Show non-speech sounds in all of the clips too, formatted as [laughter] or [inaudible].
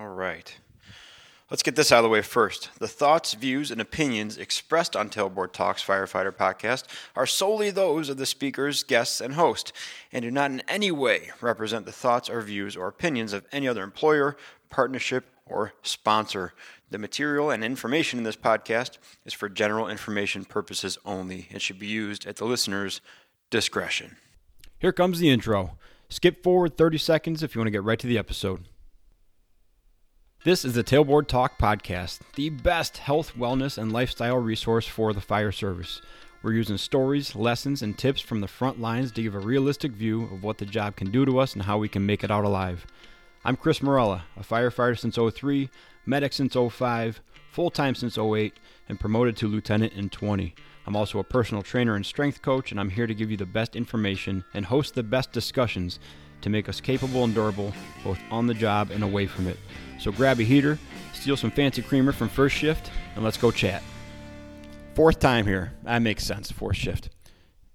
All right. Let's get this out of the way first. The thoughts, views, and opinions expressed on Tailboard Talks Firefighter Podcast are solely those of the speakers, guests, and host, and do not in any way represent the thoughts or views or opinions of any other employer, partnership, or sponsor. The material and information in this podcast is for general information purposes only and should be used at the listener's discretion. Here comes the intro. Skip forward 30 seconds if you want to get right to the episode. This is the Tailboard Talk Podcast, the best health, wellness, and lifestyle resource for the fire service. We're using stories, lessons, and tips from the front lines to give a realistic view of what the job can do to us and how we can make it out alive. I'm Chris Morella, a firefighter since 03, medic since 05, full time since 08, and promoted to lieutenant in 20. I'm also a personal trainer and strength coach, and I'm here to give you the best information and host the best discussions to make us capable and durable both on the job and away from it. So grab a heater, steal some fancy creamer from first shift, and let's go chat. Fourth time here. That makes sense, fourth shift.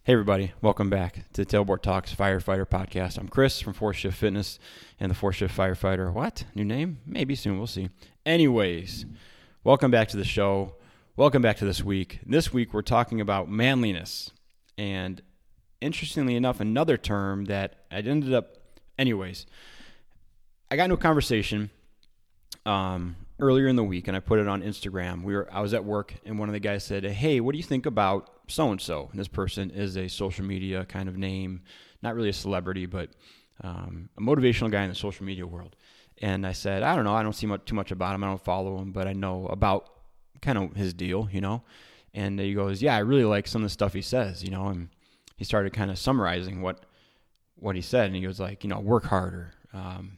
Hey, everybody, welcome back to Tailboard Talks Firefighter Podcast. I'm Chris from Fourth Shift Fitness and the Fourth Shift Firefighter. What? New name? Maybe soon, we'll see. Anyways, welcome back to the show. Welcome back to this week. This week, we're talking about manliness. And interestingly enough, another term that I ended up, anyways, I got into a conversation um, earlier in the week, and I put it on Instagram. We were I was at work, and one of the guys said, "Hey, what do you think about so and so?" And this person is a social media kind of name, not really a celebrity, but um, a motivational guy in the social media world. And I said, "I don't know. I don't see much, too much about him. I don't follow him, but I know about kind of his deal, you know." And he goes, "Yeah, I really like some of the stuff he says, you know." And he started kind of summarizing what what he said, and he was like, "You know, work harder." Um,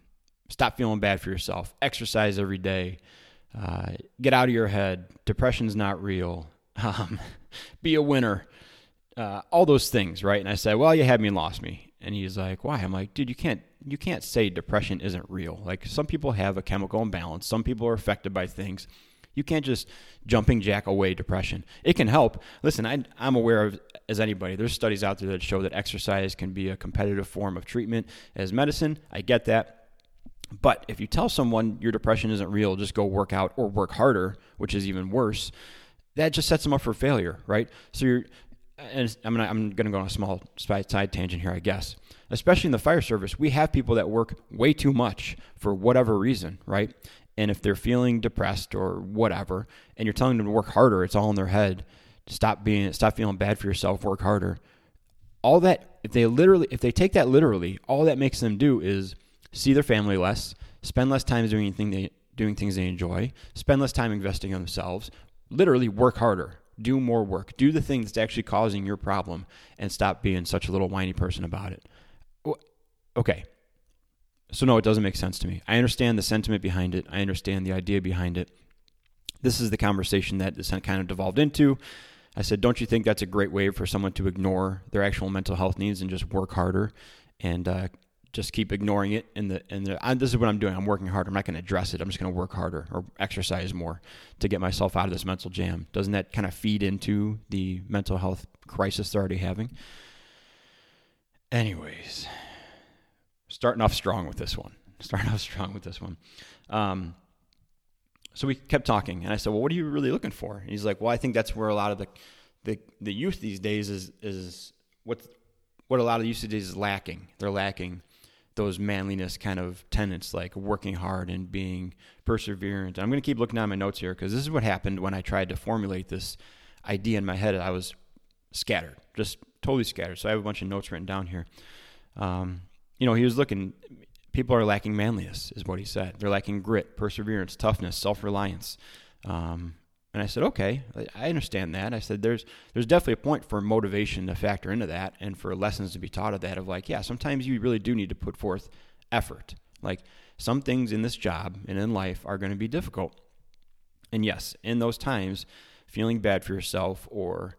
Stop feeling bad for yourself. Exercise every day. Uh, get out of your head. Depression's not real. [laughs] Um, be a winner. Uh, all those things, right? And I said, "Well, you had me and lost me." And he's like, "Why?" I'm like, "Dude, you can't you can't say depression isn't real. Like some people have a chemical imbalance. Some people are affected by things. You can't just jumping jack away depression. It can help. Listen, I, I'm aware of as anybody. There's studies out there that show that exercise can be a competitive form of treatment as medicine. I get that. But if you tell someone your depression isn't real, just go work out or work harder, which is even worse, that just sets them up for failure, right? So you're, and I'm gonna I'm gonna go on a small side tangent here, I guess. Especially in the fire service, we have people that work way too much for whatever reason, right? And if they're feeling depressed or whatever, and you're telling them to work harder, it's all in their head. Stop being, stop feeling bad for yourself. Work harder. All that, if they literally, if they take that literally, all that makes them do is see their family less, spend less time doing anything they doing things they enjoy, spend less time investing in themselves, literally work harder, do more work, do the thing that's actually causing your problem, and stop being such a little whiny person about it. Okay. So no, it doesn't make sense to me. I understand the sentiment behind it. I understand the idea behind it. This is the conversation that this kind of devolved into. I said, don't you think that's a great way for someone to ignore their actual mental health needs and just work harder and uh, just keep ignoring it and the and the, I, this is what I'm doing. I'm working hard. I'm not going to address it. I'm just going to work harder or exercise more to get myself out of this mental jam. Doesn't that kind of feed into the mental health crisis they're already having? Anyways, starting off strong with this one. [laughs] Starting off strong with this one. Um, so we kept talking, and I said, "Well, what are you really looking for?" And he's like, "Well, I think that's where a lot of the the, the youth these days is is what what a lot of the youth these days is lacking. They're lacking those manliness kind of tenets like working hard and being perseverant. I'm going to keep looking at my notes here because this is what happened when I tried to formulate this idea in my head. I was scattered, just totally scattered. So I have a bunch of notes written down here. Um, you know, he was looking, people are lacking manliness, is what he said. They're lacking grit, perseverance, toughness, self reliance. Um, and I said, okay, I understand that. I said, there's there's definitely a point for motivation to factor into that, and for lessons to be taught of that. Of like, yeah, sometimes you really do need to put forth effort. Like some things in this job and in life are going to be difficult, and yes, in those times, feeling bad for yourself or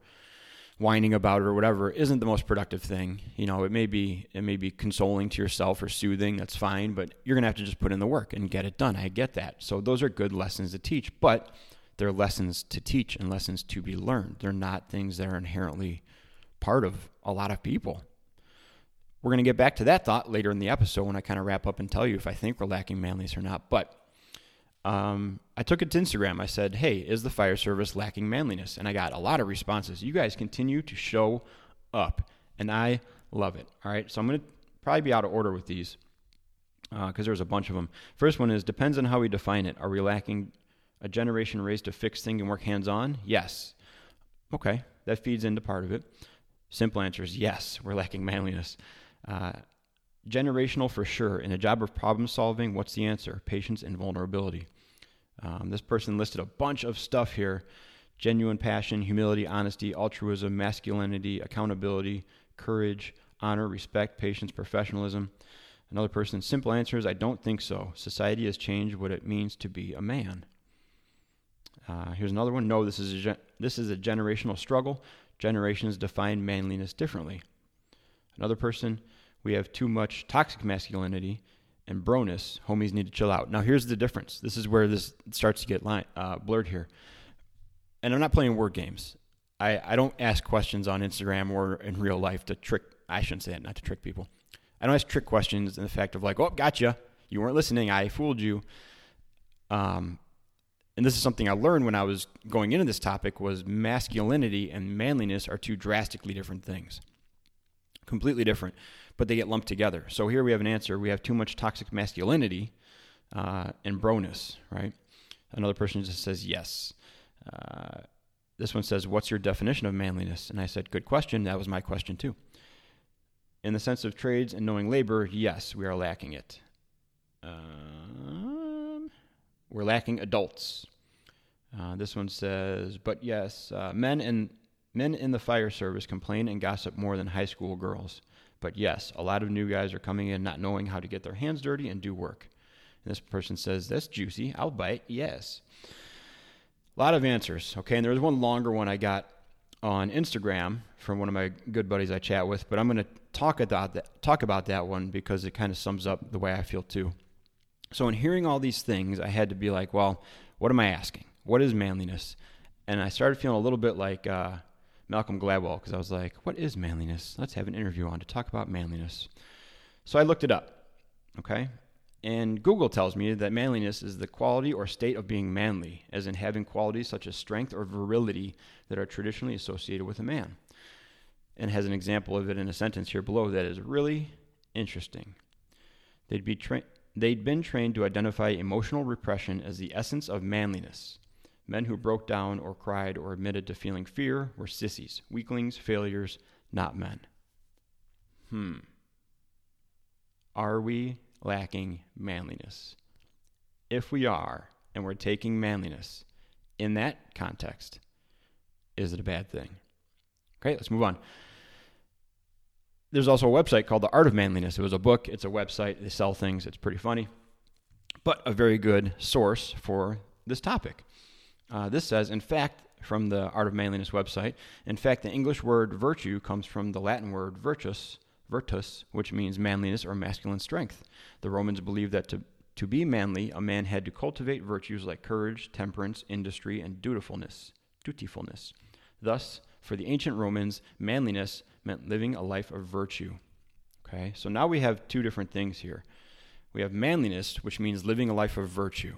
whining about it or whatever isn't the most productive thing. You know, it may be it may be consoling to yourself or soothing, that's fine, but you're going to have to just put in the work and get it done. I get that. So those are good lessons to teach, but they're lessons to teach and lessons to be learned. They're not things that are inherently part of a lot of people. We're going to get back to that thought later in the episode when I kind of wrap up and tell you if I think we're lacking manliness or not. But um, I took it to Instagram. I said, "Hey, is the fire service lacking manliness?" And I got a lot of responses. You guys continue to show up, and I love it. All right, so I'm going to probably be out of order with these because uh, there's a bunch of them. First one is depends on how we define it. Are we lacking a generation raised to fix things and work hands on? Yes. Okay, that feeds into part of it. Simple answer is yes, we're lacking manliness. Uh, generational for sure. In a job of problem solving, what's the answer? Patience and vulnerability. Um, this person listed a bunch of stuff here genuine passion, humility, honesty, altruism, masculinity, accountability, courage, honor, respect, patience, professionalism. Another person, simple answer is I don't think so. Society has changed what it means to be a man. Uh, here's another one. No, this is a gen- this is a generational struggle. Generations define manliness differently. Another person, we have too much toxic masculinity and broness. Homies need to chill out. Now, here's the difference. This is where this starts to get line, uh, blurred here. And I'm not playing word games. I, I don't ask questions on Instagram or in real life to trick. I shouldn't say that, not to trick people. I don't ask trick questions in the fact of like, oh, gotcha. You weren't listening. I fooled you. Um, and this is something I learned when I was going into this topic was masculinity and manliness are two drastically different things. Completely different, but they get lumped together. So here we have an answer. We have too much toxic masculinity uh, and broness, right? Another person just says yes. Uh, this one says, What's your definition of manliness? And I said, Good question. That was my question too. In the sense of trades and knowing labor, yes, we are lacking it. Um, we're lacking adults. Uh, this one says, but yes, uh, men and men in the fire service complain and gossip more than high school girls. But yes, a lot of new guys are coming in not knowing how to get their hands dirty and do work. And this person says, that's juicy. I'll bite. Yes. A lot of answers. Okay, and there was one longer one I got on Instagram from one of my good buddies I chat with, but I'm going to talk about that, talk about that one because it kind of sums up the way I feel too. So in hearing all these things, I had to be like, well, what am I asking? What is manliness? And I started feeling a little bit like uh, Malcolm Gladwell because I was like, what is manliness? Let's have an interview on to talk about manliness. So I looked it up. Okay, and Google tells me that manliness is the quality or state of being manly, as in having qualities such as strength or virility that are traditionally associated with a man. And has an example of it in a sentence here below that is really interesting. They'd, be tra- they'd been trained to identify emotional repression as the essence of manliness. Men who broke down or cried or admitted to feeling fear were sissies, weaklings, failures, not men. Hmm. Are we lacking manliness. If we are, and we're taking manliness in that context, is it a bad thing? Okay, let's move on. There's also a website called The Art of Manliness. It was a book, it's a website, they sell things, it's pretty funny, but a very good source for this topic. Uh, this says, in fact, from the Art of Manliness website, in fact, the English word virtue comes from the Latin word virtus, virtus, which means manliness or masculine strength. The Romans believed that to, to be manly, a man had to cultivate virtues like courage, temperance, industry, and dutifulness. Dutifulness. Thus, for the ancient Romans, manliness meant living a life of virtue. Okay, so now we have two different things here. We have manliness, which means living a life of virtue.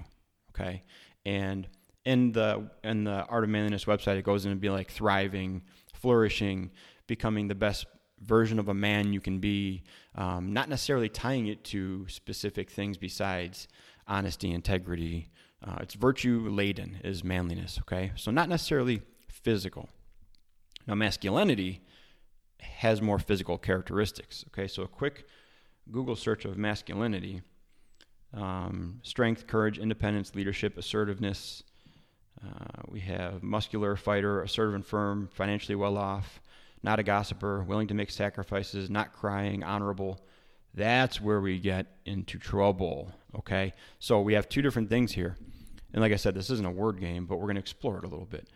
Okay, and in the in the Art of Manliness website, it goes into be like thriving, flourishing, becoming the best version of a man you can be, um, not necessarily tying it to specific things besides honesty, integrity. Uh, it's virtue laden is manliness, okay? So not necessarily physical. Now, masculinity has more physical characteristics, okay? So a quick Google search of masculinity um, strength, courage, independence, leadership, assertiveness. Uh, we have muscular, fighter, assertive and firm, financially well off, not a gossiper, willing to make sacrifices, not crying, honorable. That's where we get into trouble. Okay? So we have two different things here. And like I said, this isn't a word game, but we're going to explore it a little bit.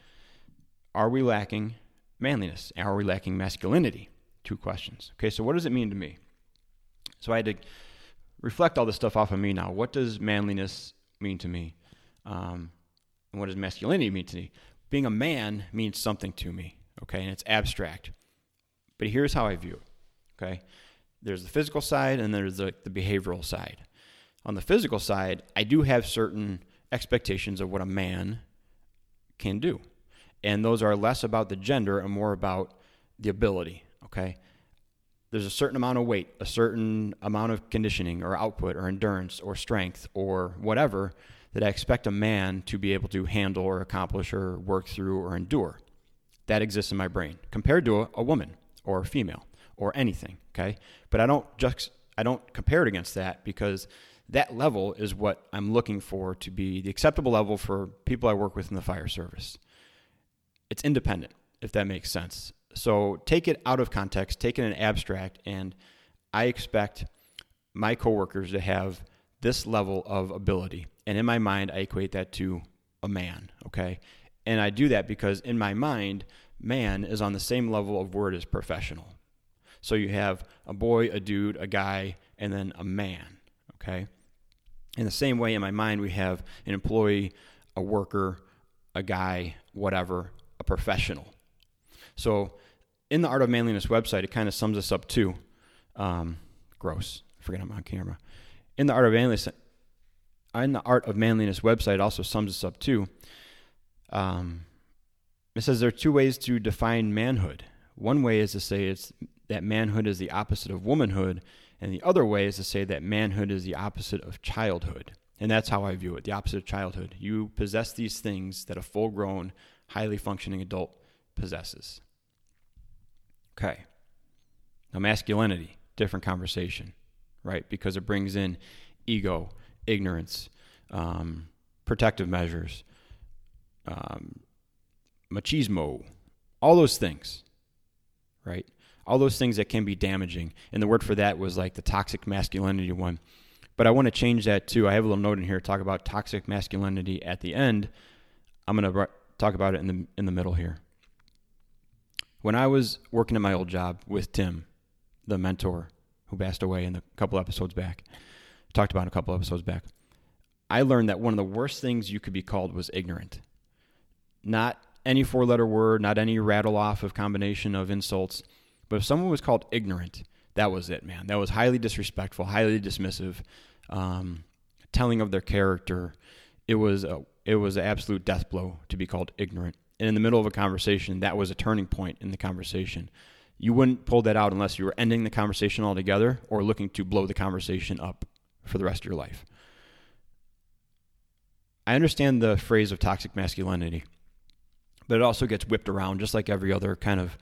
Are we lacking manliness? Are we lacking masculinity? Two questions. Okay, so what does it mean to me? So I had to reflect all this stuff off of me now. What does manliness mean to me? Um, and what does masculinity mean to me? Being a man means something to me okay, and it's abstract. But here's how I view it, okay? There's the physical side and there's the, the behavioral side. On the physical side, I do have certain expectations of what a man can do. And those are less about the gender and more about the ability, okay? There's a certain amount of weight, a certain amount of conditioning or output or endurance or strength or whatever that I expect a man to be able to handle or accomplish or work through or endure. That exists in my brain compared to a, a woman or a female or anything, okay? But I don't just I don't compare it against that because that level is what I'm looking for to be the acceptable level for people I work with in the fire service. It's independent, if that makes sense. So take it out of context, take it in abstract, and I expect my coworkers to have this level of ability. And in my mind, I equate that to a man, okay? And I do that because in my mind, man is on the same level of word as professional. So you have a boy, a dude, a guy, and then a man, okay? In the same way, in my mind, we have an employee, a worker, a guy, whatever, a professional. So in the Art of Manliness website, it kind of sums this up too. Um, gross. Forget I'm on camera. In the Art of Manliness, in the Art of Manliness website, also sums this up too. Um, it says there are two ways to define manhood. One way is to say it's that manhood is the opposite of womanhood, and the other way is to say that manhood is the opposite of childhood. And that's how I view it the opposite of childhood. You possess these things that a full grown, highly functioning adult possesses. Okay. Now, masculinity, different conversation, right? Because it brings in ego, ignorance, um, protective measures, um, machismo, all those things, right? All those things that can be damaging. And the word for that was like the toxic masculinity one. But I want to change that too. I have a little note in here talk about toxic masculinity at the end. I'm going to talk about it in the in the middle here. When I was working at my old job with Tim, the mentor who passed away in a couple episodes back, talked about a couple episodes back, I learned that one of the worst things you could be called was ignorant. Not any four letter word, not any rattle off of combination of insults, but if someone was called ignorant, that was it, man. That was highly disrespectful, highly dismissive, um, telling of their character. It was a, it was an absolute death blow to be called ignorant. And in the middle of a conversation, that was a turning point in the conversation. You wouldn't pull that out unless you were ending the conversation altogether or looking to blow the conversation up for the rest of your life. I understand the phrase of toxic masculinity, but it also gets whipped around just like every other kind of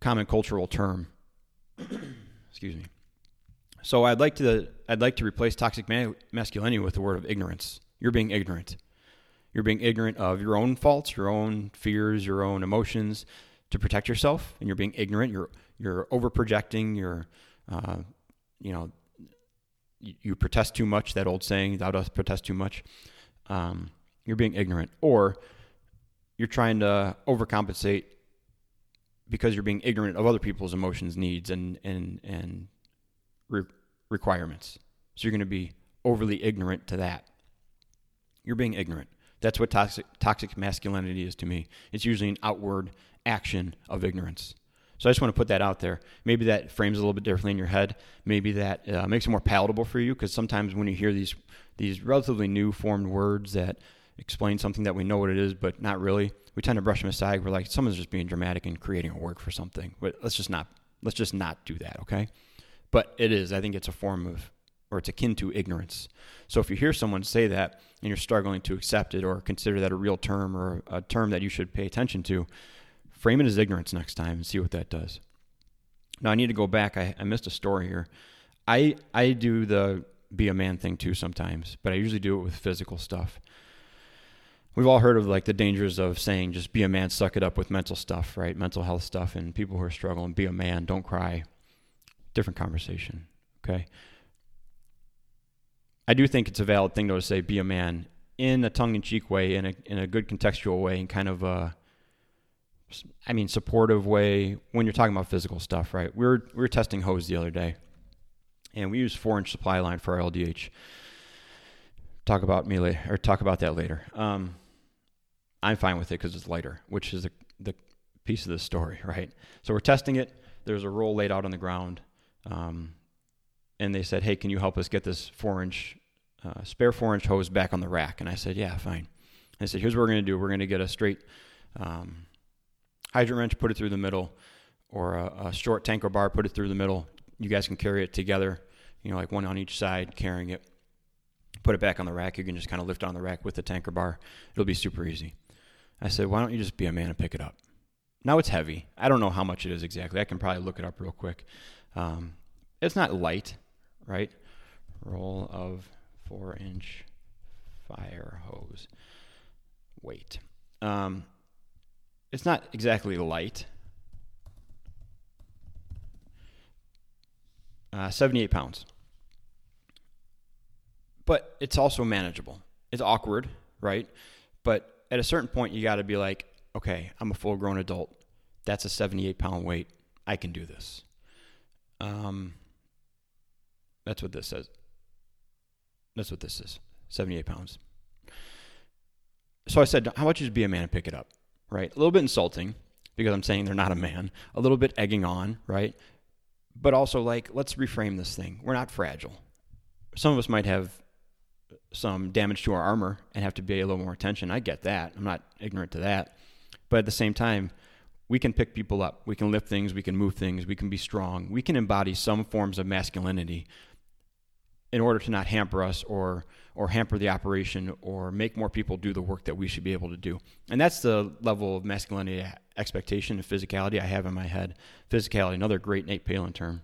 common cultural term. [coughs] Excuse me. So I'd like to I'd like to replace toxic ma- masculinity with the word of ignorance. You're being ignorant. You're being ignorant of your own faults, your own fears, your own emotions to protect yourself, and you're being ignorant. You're you're over projecting. You're, uh, you know, you, you, protest too much. That old saying, "Thou dost protest too much." Um, you're being ignorant, or you're trying to overcompensate because you're being ignorant of other people's emotions, needs, and and and re- requirements. So you're going to be overly ignorant to that. You're being ignorant. That's what toxic, toxic masculinity is to me. It's usually an outward action of ignorance. So I just want to put that out there. Maybe that frames a little bit differently in your head. Maybe that uh, makes it more palatable for you because sometimes when you hear these these relatively new formed words that explain something that we know what it is, but not really, we tend to brush them aside. We're like, someone's just being dramatic and creating a word for something. But let's just not let's just not do that, okay? But it is. I think it's a form of or it's akin to ignorance. So if you hear someone say that and you're struggling to accept it or consider that a real term or a term that you should pay attention to, frame it as ignorance next time and see what that does. Now I need to go back. I, I missed a story here. I I do the be a man thing too sometimes, but I usually do it with physical stuff. We've all heard of like the dangers of saying just be a man, suck it up with mental stuff, right? Mental health stuff and people who are struggling, be a man, don't cry. Different conversation. Okay. I do think it's a valid thing though to say be a man in a tongue-in-cheek way, in a in a good contextual way, and kind of a, I mean, supportive way when you're talking about physical stuff, right? We were we were testing hose the other day, and we use four-inch supply line for our LDH. Talk about me later, or talk about that later. Um, I'm fine with it because it's lighter, which is the the piece of the story, [laughs] right? So we're testing it. There's a roll laid out on the ground. Um, and they said, "Hey, can you help us get this four-inch uh, spare four inch hose back on the rack. And I said, yeah, fine. I said, here's what we're going to do. We're going to get a straight um, hydrant wrench, put it through the middle, or a, a, short tanker bar, put it through the middle. You guys can carry it together, you know, like one on each side, carrying it. Put it back on the rack. You can just kind of lift it on the rack with the tanker bar. It'll be super easy. I said, why don't you just be a man and pick it up? Now it's heavy. I don't know how much it is exactly. I can probably look it up real quick. Um, it's not light, right? Roll of four inch fire hose weight. Um, it's not exactly light. Uh, 78 pounds. But it's also manageable. It's awkward, right? But at a certain point, you got to be like, okay, I'm a full grown adult. That's a 78 pound weight. I can do this. Um, that's what this says. That's what this is 78 pounds. So I said, How about you just be a man and pick it up? Right? A little bit insulting because I'm saying they're not a man, a little bit egging on, right? But also, like, let's reframe this thing. We're not fragile. Some of us might have some damage to our armor and have to pay a little more attention. I get that. I'm not ignorant to that. But at the same time, we can pick people up. We can lift things. We can move things. We can be strong. We can embody some forms of masculinity in order to not hamper us or or hamper the operation or make more people do the work that we should be able to do. And that's the level of masculinity expectation and physicality I have in my head. Physicality, another great Nate Palin term.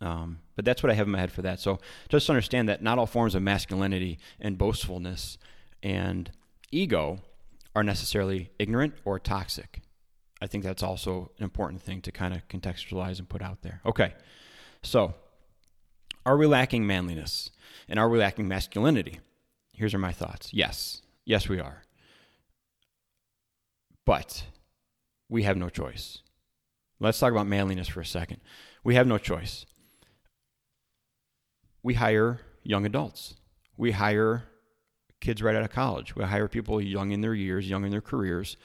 Um, but that's what I have in my head for that. So just understand that not all forms of masculinity and boastfulness and ego are necessarily ignorant or toxic. I think that's also an important thing to kind of contextualize and put out there. Okay, so are we lacking manliness? And are we lacking masculinity? Here's are my thoughts. Yes. Yes, we are. But we have no choice. Let's talk about manliness for a second. We have no choice. We hire young adults. We hire kids right out of college. We hire people young in their years, young in their careers,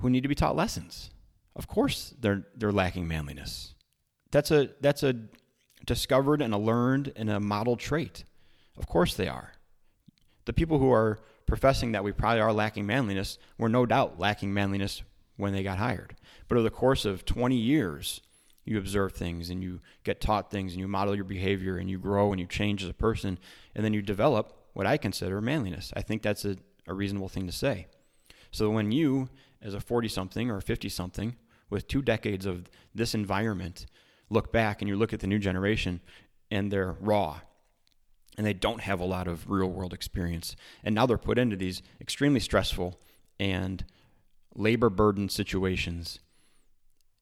who need to be taught lessons. Of course, they're they're lacking manliness. That's a that's a discovered and a learned and a modeled trait. Of course they are. The people who are professing that we probably are lacking manliness were no doubt lacking manliness when they got hired. But over the course of 20 years, you observe things and you get taught things and you model your behavior and you grow and you change as a person and then you develop what I consider manliness. I think that's a, a reasonable thing to say. So when you, as a 40 something or 50 something, with two decades of this environment, look back and you look at the new generation and they're raw and they don't have a lot of real world experience. And now they're put into these extremely stressful and labor burdened situations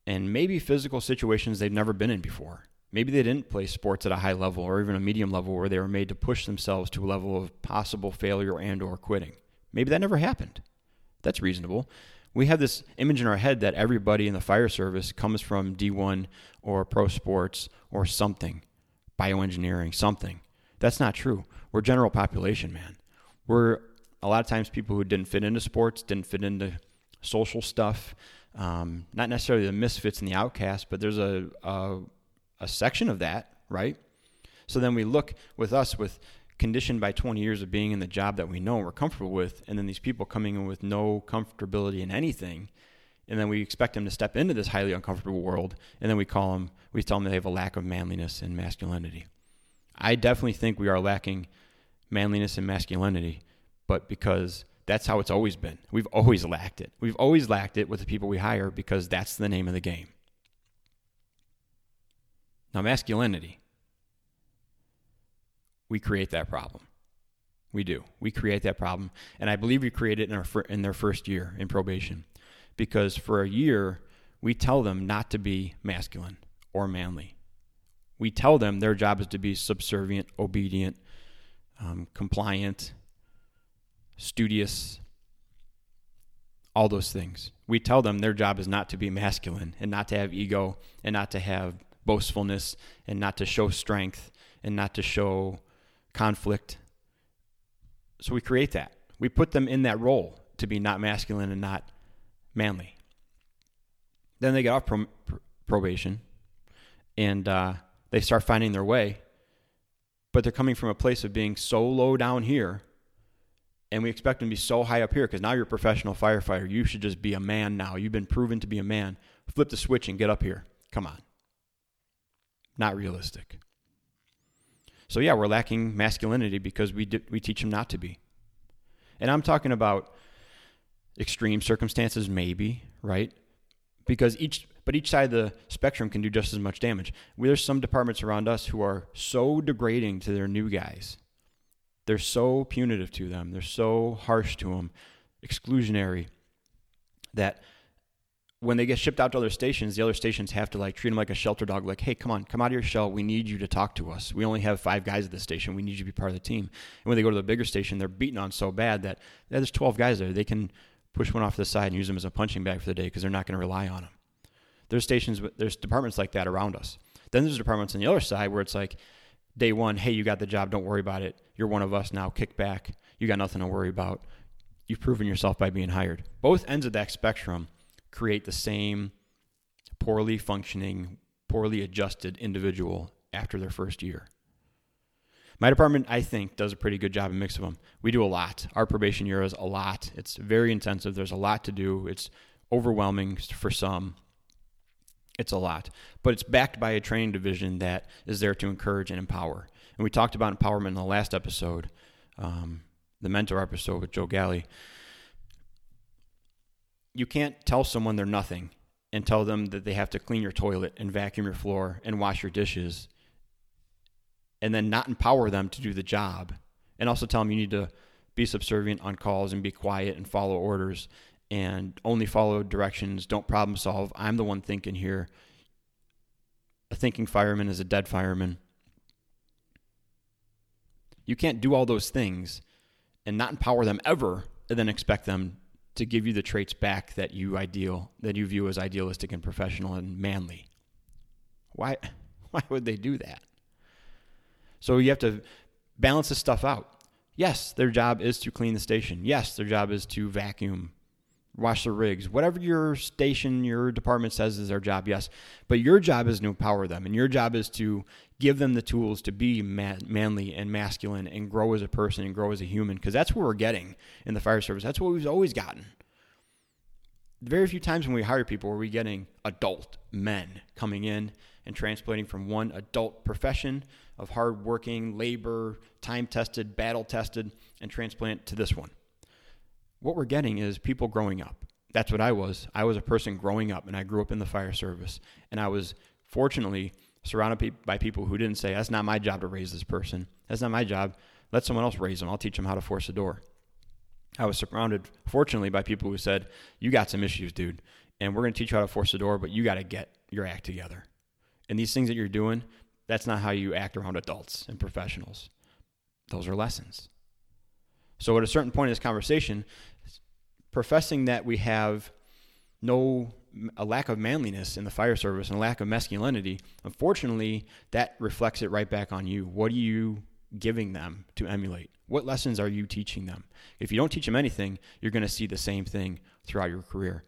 and maybe physical situations they've never been in before. Maybe they didn't play sports at a high level or even a medium level where they were made to push themselves to a level of possible failure and or quitting. Maybe that never happened. That's reasonable we have this image in our head that everybody in the fire service comes from D1 or pro sports or something, bioengineering, something. That's not true. We're general population, man. We're a lot of times people who didn't fit into sports, didn't fit into social stuff, um, not necessarily the misfits and the outcasts, but there's a, a, a section of that, right? So then we look with us with conditioned by 20 years of being in the job that we know and we're comfortable with, and then these people coming in with no comfortability in anything, and then we expect them to step into this highly uncomfortable world, and then we call them, we tell them they have a lack of manliness and masculinity. I definitely think we are lacking manliness and masculinity, but because that's how it's always been. We've always lacked it. We've always lacked it with the people we hire because that's the name of the game. Now, masculinity we create that problem. We do. We create that problem, and I believe we create it in our in their first year in probation, because for a year we tell them not to be masculine or manly. We tell them their job is to be subservient, obedient, um, compliant, studious, all those things. We tell them their job is not to be masculine and not to have ego and not to have boastfulness and not to show strength and not to show conflict. So we create that. We put them in that role to be not masculine and not manly. Then they get off pro- probation and uh, they start finding their way but they're coming from a place of being so low down here and we expect them to be so high up here because now you're a professional firefighter. You should just be a man now. You've been proven to be a man. Flip the switch and get up here. Come on. Not realistic. So yeah, we're lacking masculinity because we we teach them not to be. And I'm talking about extreme circumstances maybe, right? Because each but each side of the spectrum can do just as much damage. There's some departments around us who are so degrading to their new guys. They're so punitive to them. They're so harsh to them, exclusionary, that when they get shipped out to other stations, the other stations have to like treat them like a shelter dog. Like, hey, come on, come out of your shell. We need you to talk to us. We only have five guys at the station. We need you to be part of the team. And when they go to the bigger station, they're beaten on so bad that yeah, there's 12 guys there. They can push one off to the side and use them as a punching bag for the day because they're not going to rely on them. There's stations, there's departments like that around us. Then there's departments on the other side where it's like, day one, hey, you got the job, don't worry about it. You're one of us now, kick back. You got nothing to worry about. You've proven yourself by being hired. Both ends of that spectrum create the same poorly functioning, poorly adjusted individual after their first year. My department, I think, does a pretty good job, a mix of them. We do a lot. Our probation year is a lot. It's very intensive. There's a lot to do. It's overwhelming for some. It's a lot. But it's backed by a training division that is there to encourage and empower. And we talked about empowerment in the last episode, um, the mentor episode with Joe Galley. You can't tell someone they're nothing and tell them that they have to clean your toilet and vacuum your floor and wash your dishes and then not empower them to do the job and also tell them you need to be subservient on calls and be quiet and follow orders and only follow directions, don't problem solve. I'm the one thinking here. A thinking fireman is a dead fireman. You can't do all those things and not empower them ever and then expect them to give you the traits back that you ideal that you view as idealistic and professional and manly. Why [laughs] why would they do that? So you have to balance this stuff out. Yes, their job is to clean the station. Yes, their job is to vacuum wash the rigs, whatever your station, your department says is their job, yes. But your job is to empower them, and your job is to give them the tools to be man- manly and masculine and grow as a person and grow as a human, because that's what we're getting in the fire service. That's what we've always gotten. Very few times when we hire people are we getting adult men coming in and transplanting from one adult profession of hardworking, labor, time tested, battle tested, and transplant to this one what we're getting is people growing up. That's what I was. I was a person growing up, and I grew up in the fire service. And I was fortunately surrounded by people who didn't say, That's not my job to raise this person. That's not my job. Let someone else raise them. I'll teach them how to force a door. I was surrounded, fortunately, by people who said, You got some issues, dude, and we're going to teach you how to force a door, but you got to get your act together. And these things that you're doing, that's not how you act around adults and professionals. Those are lessons. So at a certain point in this conversation, professing that we have no a lack of manliness in the fire service and a lack of masculinity, unfortunately, that reflects it right back on you. What are you giving them to emulate? What lessons are you teaching them? If you don't teach them anything, you're going to see the same thing throughout your career.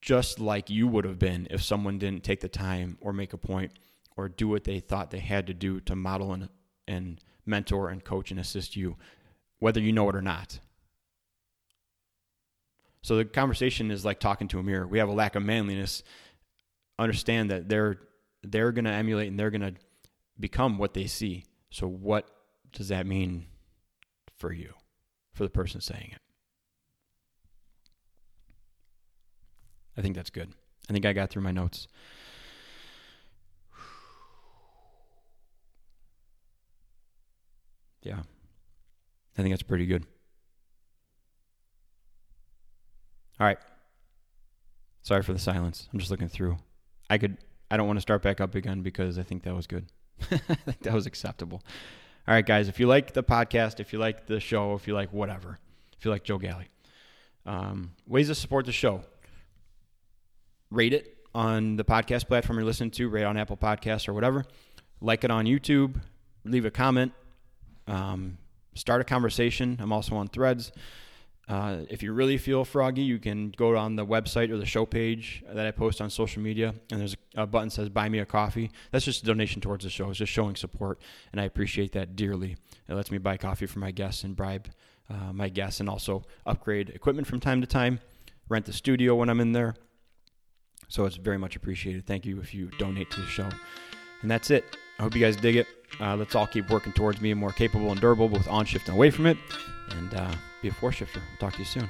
Just like you would have been if someone didn't take the time or make a point or do what they thought they had to do to model and, and mentor and coach and assist you, whether you know it or not. So the conversation is like talking to a mirror. We have a lack of manliness. Understand that they're they're going to emulate and they're going to become what they see. So what does that mean for you, for the person saying it? I think that's good. I think I got through my notes. [sighs] Yeah. I think that's pretty good. All right. Sorry for the silence. I'm just looking through. I could. I don't want to start back up again because I think that was good. [laughs] I think that was acceptable. All right, guys. If you like the podcast, if you like the show, if you like whatever, if you like Joe Galley, um, ways to support the show. Rate it on the podcast platform you're listening to. Rate on Apple Podcasts or whatever. Like it on YouTube. Leave a comment. Um, start a conversation. I'm also on Threads. Uh, if you really feel froggy, you can go on the website or the show page that I post on social media, and there's a, button that says "Buy me a coffee." That's just a donation towards the show. It's just showing support, and I appreciate that dearly. It lets me buy coffee for my guests and bribe uh, my guests, and also upgrade equipment from time to time. Rent the studio when I'm in there. So it's very much appreciated. Thank you if you donate to the show. And that's it. I hope you guys dig it. Uh, let's all keep working towards being more capable and durable, both on shift and away from it, and uh, be a four shifter. Talk to you soon.